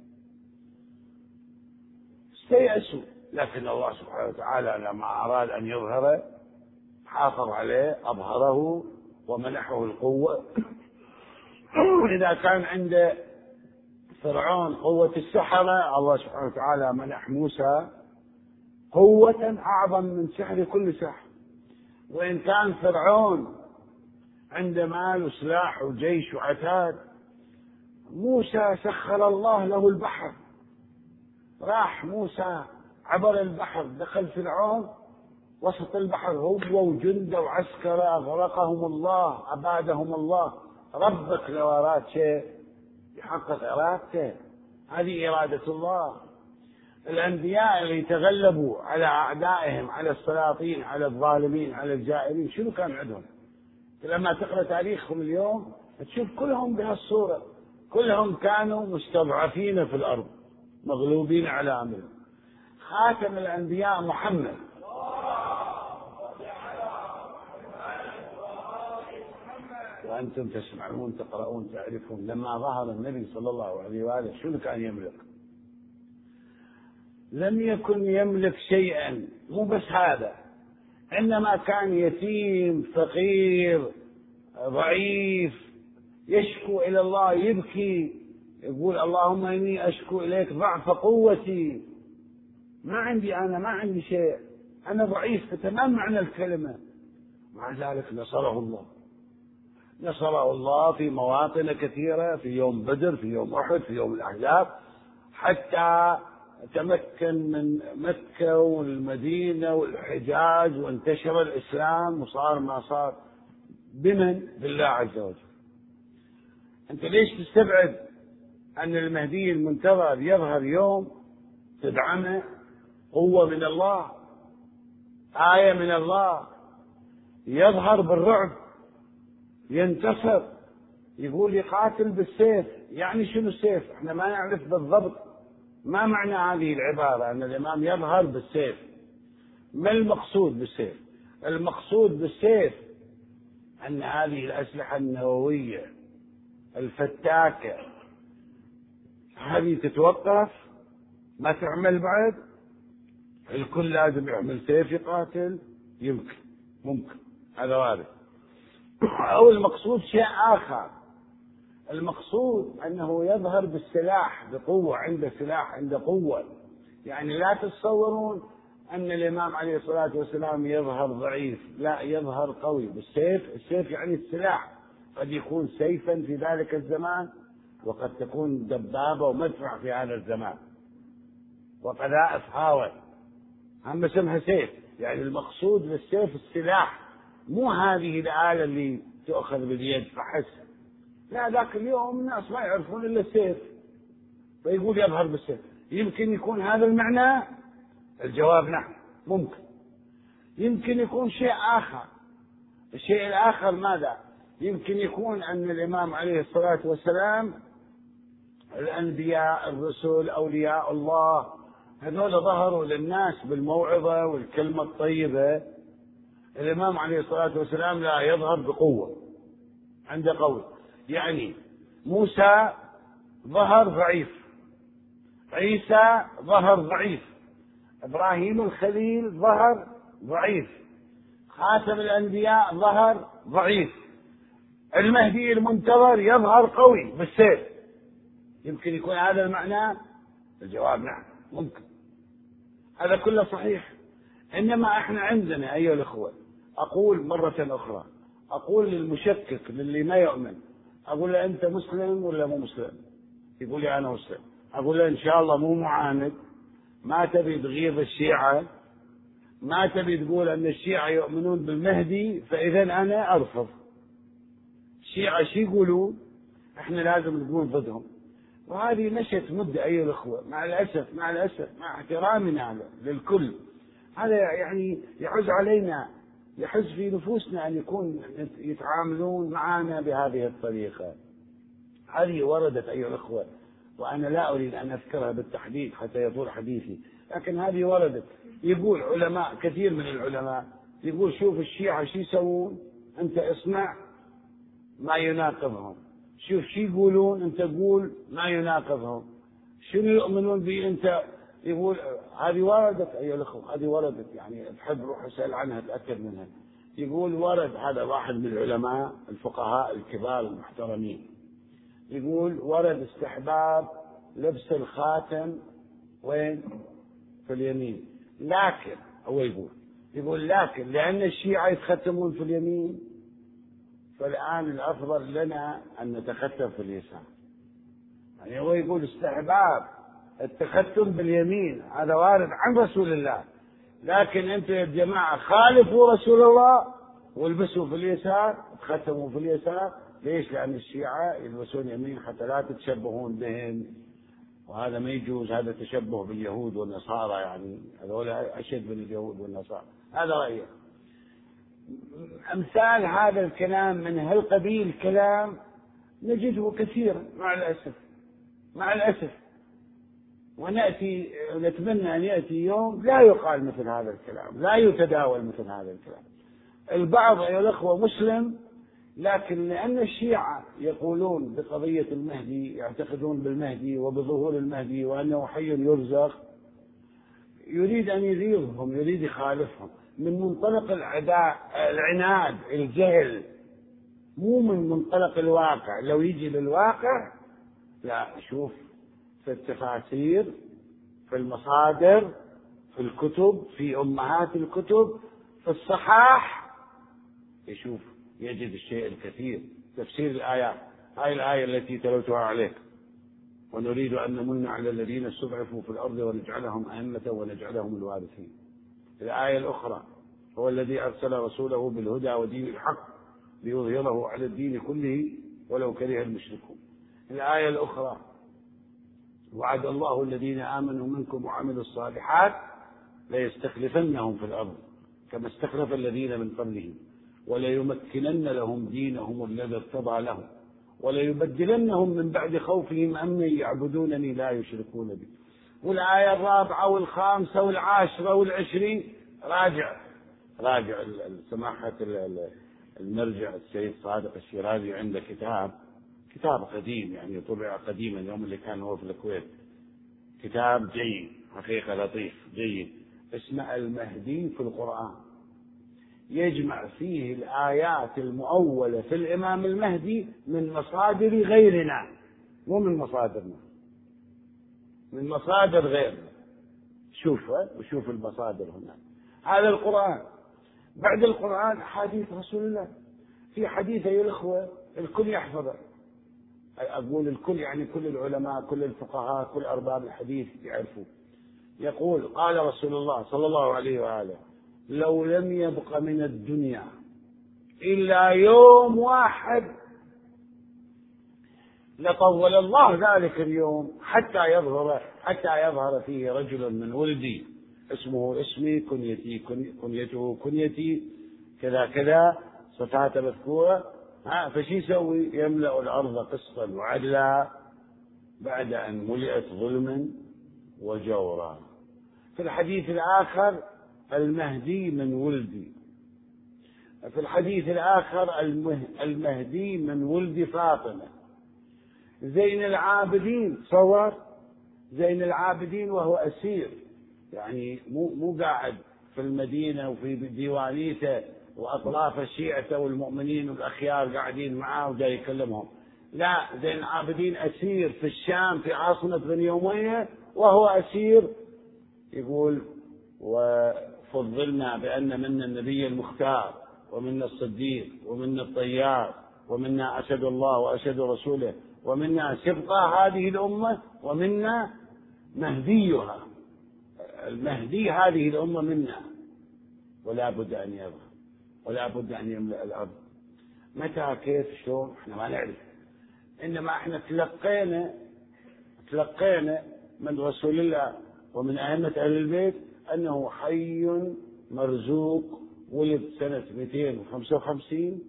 استيأسوا. لكن الله سبحانه وتعالى لما أراد أن يظهر حافظ عليه أظهره ومنحه القوة. إذا كان عند فرعون قوة السحرة الله سبحانه وتعالى منح موسى قوة أعظم من سحر كل سحر. وإن كان فرعون عنده مال وسلاح وجيش وعتاد موسى سخر الله له البحر. راح موسى عبر البحر دخل فرعون وسط البحر هو وجنده وعسكره أغرقهم الله أبادهم الله. ربك لو أراد شيء يحقق إرادته. هذه إرادة الله. الأنبياء اللي تغلبوا على أعدائهم على السلاطين على الظالمين على الجائرين شنو كان عندهم؟ لما تقرأ تاريخهم اليوم تشوف كلهم بهالصورة. كلهم كانوا مستضعفين في الأرض مغلوبين على أمرهم خاتم الأنبياء محمد. وأنتم تسمعون تقرؤون تعرفون لما ظهر النبي صلى الله عليه وآله شنو كان يملك؟ لم يكن يملك شيئا. مو بس هذا. إنما كان يتيم فقير ضعيف يشكو إلى الله يبكي يقول اللهم إني أشكو إليك ضعف قوتي. ما عندي أنا ما عندي شيء. أنا ضعيف تمام معنى الكلمة. مع ذلك نصره الله. نصره الله في مواطن كثيرة في يوم بدر في يوم أحد في يوم الأحزاب حتى تمكن من مكة والمدينة والحجاز وانتشر الإسلام وصار ما صار بمن؟ بالله عز وجل. أنت ليش تستبعد أن المهدي المنتظر يظهر يوم تدعمه؟ قوة من الله آية من الله. يظهر بالرعب ينتصر يقول يقاتل بالسيف. يعني شنو السيف؟ إحنا ما نعرف بالضبط. ما معنى هذه العبارة؟ أن الإمام يظهر بالسيف. ما المقصود بالسيف؟ المقصود بالسيف أن هذه الأسلحة النووية الفتاكة هذه تتوقف؟ ما تعمل بعد؟ الكل لازم يعمل سيف يقاتل؟ يمكن ممكن. هذا وارد. أو المقصود شيء آخر. المقصود أنه يظهر بالسلاح بقوة عنده سلاح عنده قوة. يعني لا تتصورون أن الإمام عليه الصلاة والسلام يظهر ضعيف لا يظهر قوي. بالسيف السيف يعني السلاح. قد يكون سيفا في ذلك الزمان وقد تكون دبابة ومدفع في هذا الزمان. وقذائف هاون هم اسمها سيف يعني المقصود بالسيف السلاح. مو هذه الآلة اللي تؤخذ باليد فحسب. لا ذاك اليوم الناس ما يعرفون إلا السيف. فيقول يظهر بالسيف. يمكن يكون هذا المعنى؟ الجواب نعم ممكن. يمكن يكون شيء آخر. الشيء الآخر ماذا؟ يمكن يكون أن الإمام عليه الصلاة والسلام الأنبياء الرسل أولياء الله هذول ظهروا للناس بالموعظة والكلمة الطيبة. الإمام عليه الصلاة والسلام لا يظهر بقوة عنده قول يعني موسى ظهر ضعيف عيسى ظهر ضعيف إبراهيم الخليل ظهر ضعيف خاتم الأنبياء ظهر ضعيف المهدي المنتظر يظهر قوي بالسيف. يمكن يكون هذا المعنى؟ الجواب نعم ممكن. هذا كله صحيح. إنما إحنا عندنا أيها الأخوة أقول مرة أخرى أقول للمشكك للي ما يؤمن أقول له أنت مسلم ولا مو مسلم؟ يقول لي أنا مسلم. أقول له إن شاء الله مو معاند. ما تبي تغيظ الشيعة؟ ما تبي تقول أن الشيعة يؤمنون بالمهدي؟ فإذا أنا أرفض. الشيعة شو يقولون إحنا لازم نكون ضدهم. وهذه مشت مدة أيها الأخوة. مع الأسف مع الأسف مع احترامنا للكل. هذا يعني يعز علينا. يحز في نفوسنا أن يكون يتعاملون معنا بهذه الطريقة. هذه وردت أيها الأخوة وأنا لا أريد أن أذكرها بالتحديد حتى يطول حديثي لكن هذه وردت. يقول علماء كثير من العلماء يقول شوف الشيعة شو يسوون؟ أنت اصنع ما يناقضهم. شوف شو يقولون؟ أنت قول ما يناقضهم. شنو يؤمنون به؟ أنت يقول هذه وردت. أيها الأخوة هذه وردت. يعني تحب روح اسأل عنها تأكد منها. يقول ورد. هذا واحد من العلماء الفقهاء الكبار المحترمين. يقول ورد استحباب لبس الخاتم وين؟ في اليمين. لكن هو يقول يقول لكن لأن الشيعة يتختمون في اليمين فالآن الأفضل لنا أن نتختم في اليسار. يعني هو يقول استحباب التختم باليمين هذا وارد عن رسول الله. لكن أنتم يا جماعة خالفوا رسول الله والبسوا في اليسار تختموا في اليسار. ليش؟ لأن الشيعة يلبسون يمين حتى لا تتشبهون بهم. وهذا ما يجوز هذا تشبه باليهود والنصارى يعني. هذول أشد من اليهود والنصارى. هذا رأيي. أمثال هذا الكلام من هالقبيل كلام نجده كثيرا مع الأسف. مع الأسف. ونأتي نتمنى أن يأتي يوم لا يقال مثل هذا الكلام لا يتداول مثل هذا الكلام. البعض أيها الأخوة مسلم لكن لأن الشيعة يقولون بقضية المهدي يعتقدون بالمهدي وبظهور المهدي وأنه حي يرزق يريد أن يغيظهم يريد يخالفهم. من منطلق العداء العناد الجهل مو من منطلق الواقع. لو يجي للواقع لا شوف في التفاسير في المصادر في الكتب في أمهات الكتب في الصحاح. يشوف يجد الشيء الكثير. تفسير الآيات هاي الآية التي تلوتها عليك. ونريد أن نمن على الذين استضعفوا في الأرض ونجعلهم أئمة ونجعلهم الوارثين. الآية الأخرى هو الذي أرسل رسوله بالهدى ودين الحق ليظهره على الدين كله ولو كره المشركون. الآية الأخرى وعد الله الذين آمنوا منكم وعملوا الصالحات ليستخلفنهم في الأرض كما استخلف الذين من قبلهم وليمكنن لهم دينهم الذي ارتضى لهم وليبدلنهم من بعد خوفهم أمنا يعبدونني لا يشركون بي. والآية الرابعة والخامسة والعاشرة والعشرين راجع راجع سماحة المرجع السيد صادق الشيرازي عنده كتاب كتاب قديم يعني طبع قديما يوم اللي كان هو في الكويت. كتاب جيد حقيقة لطيف جيد. اسمه المهدي في القرآن. يجمع فيه الآيات المؤولة في الإمام المهدي من مصادر غيرنا مو من مصادرنا. من مصادر غيرنا. شوف وشوف المصادر هنا. هذا القرآن. بعد القرآن أحاديث رسول الله. في حديث أيها الأخوة الكل يحفظه. أقول الكل يعني كل العلماء كل الفقهاء كل أرباب الحديث يعرفوا يقول قال رسول الله صلى الله عليه وآله لو لم يبق من الدنيا إلا يوم واحد لطول الله ذلك اليوم حتى يظهر حتى يظهر فيه رجل من ولدي اسمه اسمي كنيتي كنيته كنيتي كذا كذا صفاته مذكورة ها فشي يسوي؟ يملأ الأرض قسطا وعدلا بعد أن ملئت ظلما وجورا. في الحديث الآخر المهدي من ولدي. في الحديث الآخر المهدي من ولد فاطمة. زين العابدين صور زين العابدين وهو أسير. يعني مو مو قاعد في المدينة وفي ديوانيته. وأطراف الشيعة والمؤمنين والأخيار قاعدين معاه وجاي يكلمهم. لا زين العابدين أسير في الشام في عاصمة بني أمية وهو أسير يقول وفضلنا بأن منا النبي المختار ومنا الصديق ومنا الطيار ومنا أشهد الله وأشهد رسوله ومنا سبطة هذه الأمة ومنا مهديها. المهدي هذه الأمة منا ولا بد أن يظهر. ولا بد أن يملأ الأرض. متى كيف شلون؟ إحنا ما نعرف. إنما إحنا تلقينا تلقينا من رسول الله ومن أئمة أهل البيت أنه حي مرزوق ولد سنة 255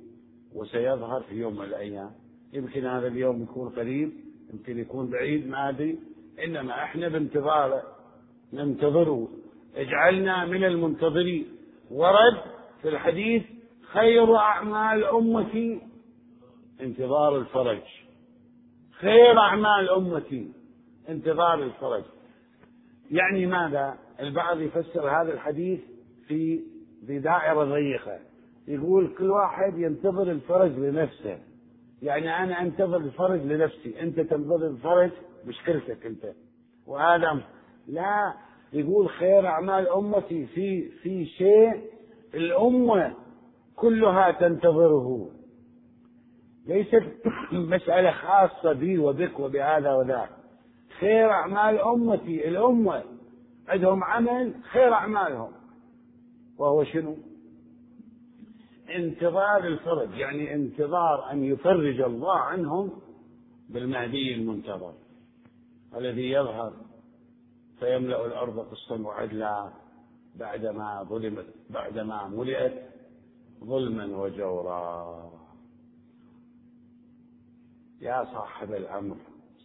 وسيظهر في يوم من الأيام. يمكن هذا اليوم يكون قريب يمكن يكون بعيد ما أدري. إنما إحنا بانتظاره ننتظره. اجعلنا من المنتظرين. ورد في الحديث خير أعمال أمتي انتظار الفرج. خير أعمال أمتي انتظار الفرج. يعني ماذا؟ البعض يفسر هذا الحديث في دائرة ضيقة. يقول كل واحد ينتظر الفرج لنفسه. يعني أنا أنتظر الفرج لنفسي. أنت تنتظر الفرج مشكلتك أنت. وهذا لا يقول خير أعمال أمتي في في شيء الأمة كلها تنتظره. ليست مسألة خاصة بي وبك وبهذا وذاك. خير أعمال أمتي الأمة عندهم عمل خير أعمالهم. وهو شنو؟ انتظار الفرج يعني انتظار أن يفرج الله عنهم بالمهدي المنتظر. الذي يظهر فيملأ الأرض قسطا وعدلا. بعدما ظلمت بعدما ملئت ظلما وجورا. يا صاحب الأمر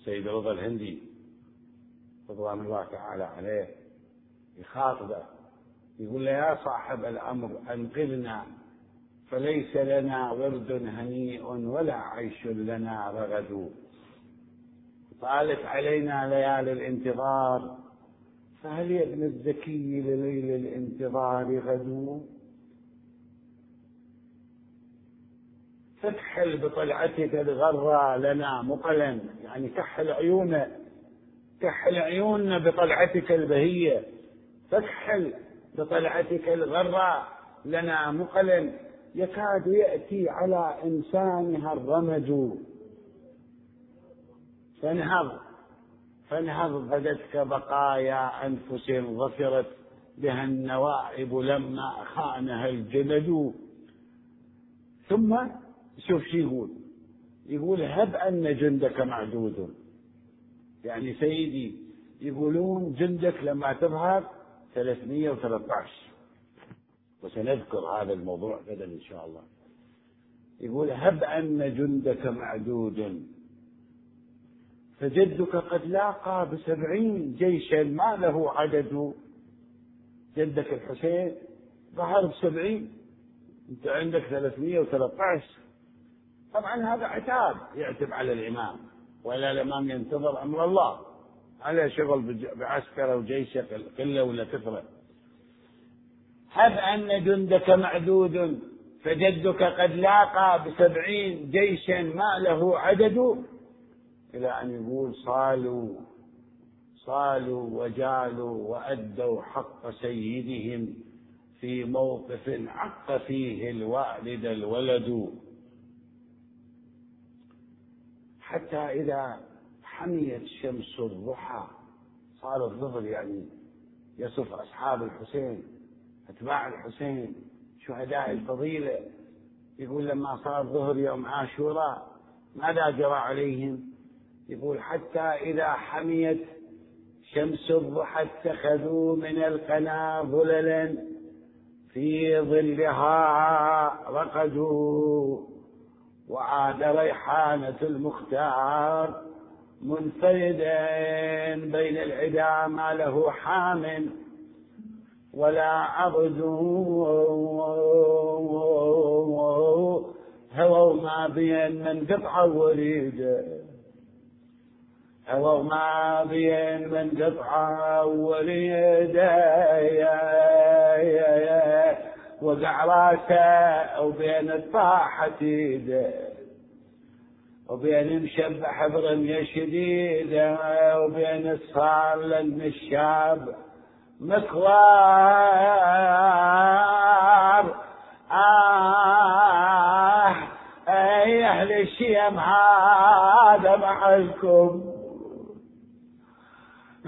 سيد رضا الهندي رضوان الله تعالى عليه يخاطبه يقول له يا صاحب الأمر أنقذنا فليس لنا ورد هنيء ولا عيش لنا رغد. طالت علينا ليالي الانتظار فهل يا ابن الزكي لليل الانتظار غدو؟ فاكحل بطلعتك الغراء لنا مقلا يعني كحل عيونه كحل عيوننا بطلعتك البهية. فاكحل بطلعتك الغراء لنا مقلا يكاد يأتي على إنسانها الرمج. فانهض. فانهض بدتك بقايا أنفس ظفرت بها النوائب لما خانها الجلد ثم شوف شو يقول. يقول هب أن جندك معدود. يعني سيدي يقولون جندك لما تظهر 313 وسنذكر هذا الموضوع غدا إن شاء الله. يقول هب أن جندك معدود. فجدك قد لاقى بسبعين جيشا ما له عدد. جدك الحسين ظهر بسبعين أنت عندك 313 طبعا هذا عتاب يعتب على الإمام ولا الإمام ينتظر أمر الله. على شغل بعسكره وجيشه قلة ولا كثرة. هب أن جندك معدود فجدك قد لاقى بسبعين جيشا ما له عدد. إلى أن يقول صالوا صالوا وجالوا وأدوا حق سيدهم في موقف عق فيه الوالد الولد. حتى إذا حميت شمس الضحى صار الظهر يعني يصف أصحاب الحسين أتباع الحسين شهداء الفضيلة. يقول لما صار ظهر يوم عاشوراء ماذا جرى عليهم؟ يقول حتى إذا حميت شمس الضحى اتخذوا من القنا ظللا في ظلها رقدوا وعاد ريحانة المختار منفردا بين العدا ما له حام ولا عبد هووا ما بين من قطع وريده هووا ما بين من قطع وريده وقع راسه وبين الطاحة ايده وبين مشبح برمية شديدة وبين الصار للنشاب مكوار آه أي أهل الشيم هذا معكم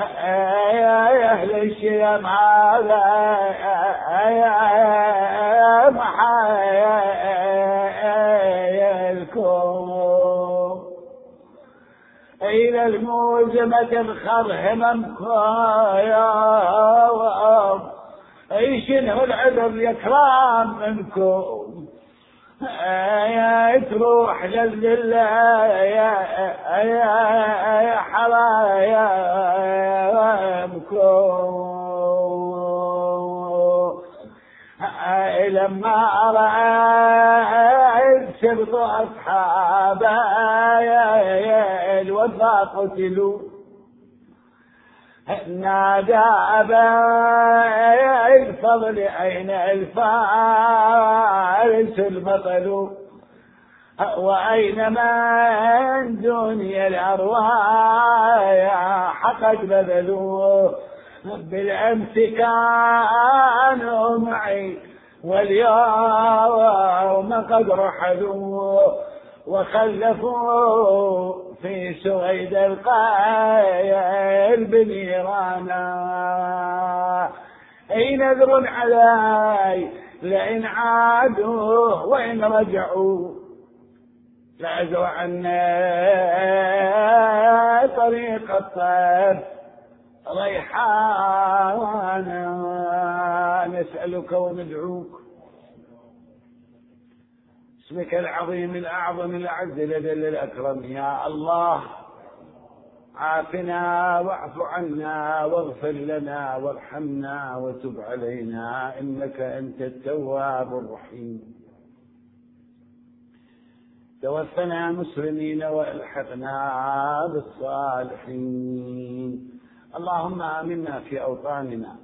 أي أهل الشيم هذا محايلكم إلى الموزمة الخر هممكم اي شنو العذر يا كرام منكم يا تروح لله يا يا حرايمكم لما رأيت سبط أصحابه الوفا قتلوا نادى أبا الفضل أين الفارس البطل وأين من دنيا الأرواح قد بذلوا بالأمس كانوا معي واليوم قد رحلوا وخلفوا في سويد القلب نيرانا أي نذر علي لئن عادوا وإن رجعوا. لعزوا عنا طريق الطيب ريحانا نسألك وندعوك. اسمك العظيم الأعظم الأعز الأجل الأكرم. يا الله عافنا واعف عنا واغفر لنا وارحمنا وتب علينا إنك أنت التواب الرحيم. توفنا مسلمين وألحقنا بالصالحين. اللهم آمنا في أوطاننا.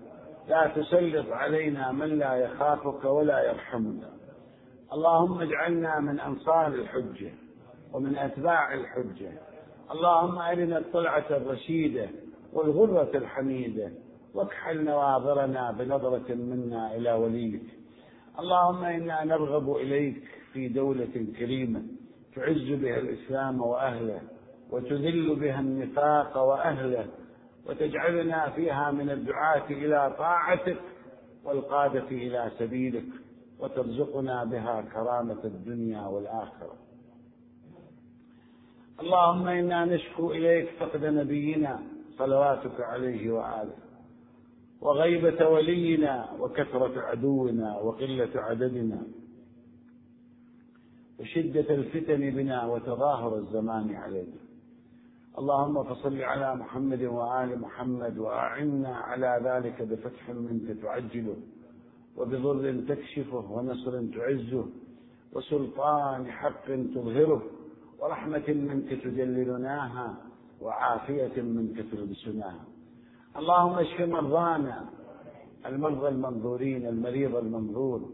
لا تسلط علينا من لا يخافك ولا يرحمنا. اللهم اجعلنا من أنصار الحجة ومن أتباع الحجة. اللهم أرنا الطلعة الرشيدة والغرة الحميدة واكحل نواظرنا بنظرة منا إلى وليك. اللهم إنا نرغب إليك في دولة كريمة تعز بها الإسلام وأهله وتذل بها النفاق وأهله وتجعلنا فيها من الدعاة إلى طاعتك والقادة إلى سبيلك. وترزقنا بها كرامة الدنيا والآخرة. اللهم إنا نشكو إليك فقد نبينا صلواتك عليه وآله وغيبة ولينا وكثرة عدونا وقلة عددنا وشدة الفتن بنا وتظاهر الزمان علينا. اللهم فصل على محمد وآل محمد وأعنا على ذلك بفتح منك تعجله وبضر تكشفه ونصر تعزه وسلطان حق تظهره ورحمة منك تجللناها وعافية منك تلبسناها. اللهم اشف مرضانا المرضى المنظورين المريض المنظور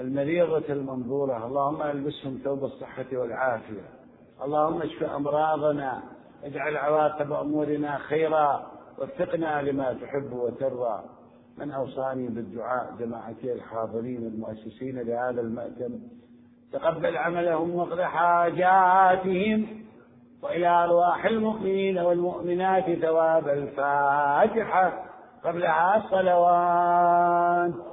المريضة المنظورة. اللهم ألبسهم ثوب الصحة والعافية. اللهم اشف أمراضنا اجعل عواقب أمورنا خيرا وفقنا لما تحب وترضى. من أوصاني بالدعاء جماعتي الحاضرين المؤسسين لهذا المأتم تقبل عملهم واقض حاجاتهم وإلى أرواح المؤمنين والمؤمنات ثواب الفاتحة قبلها الصلوات.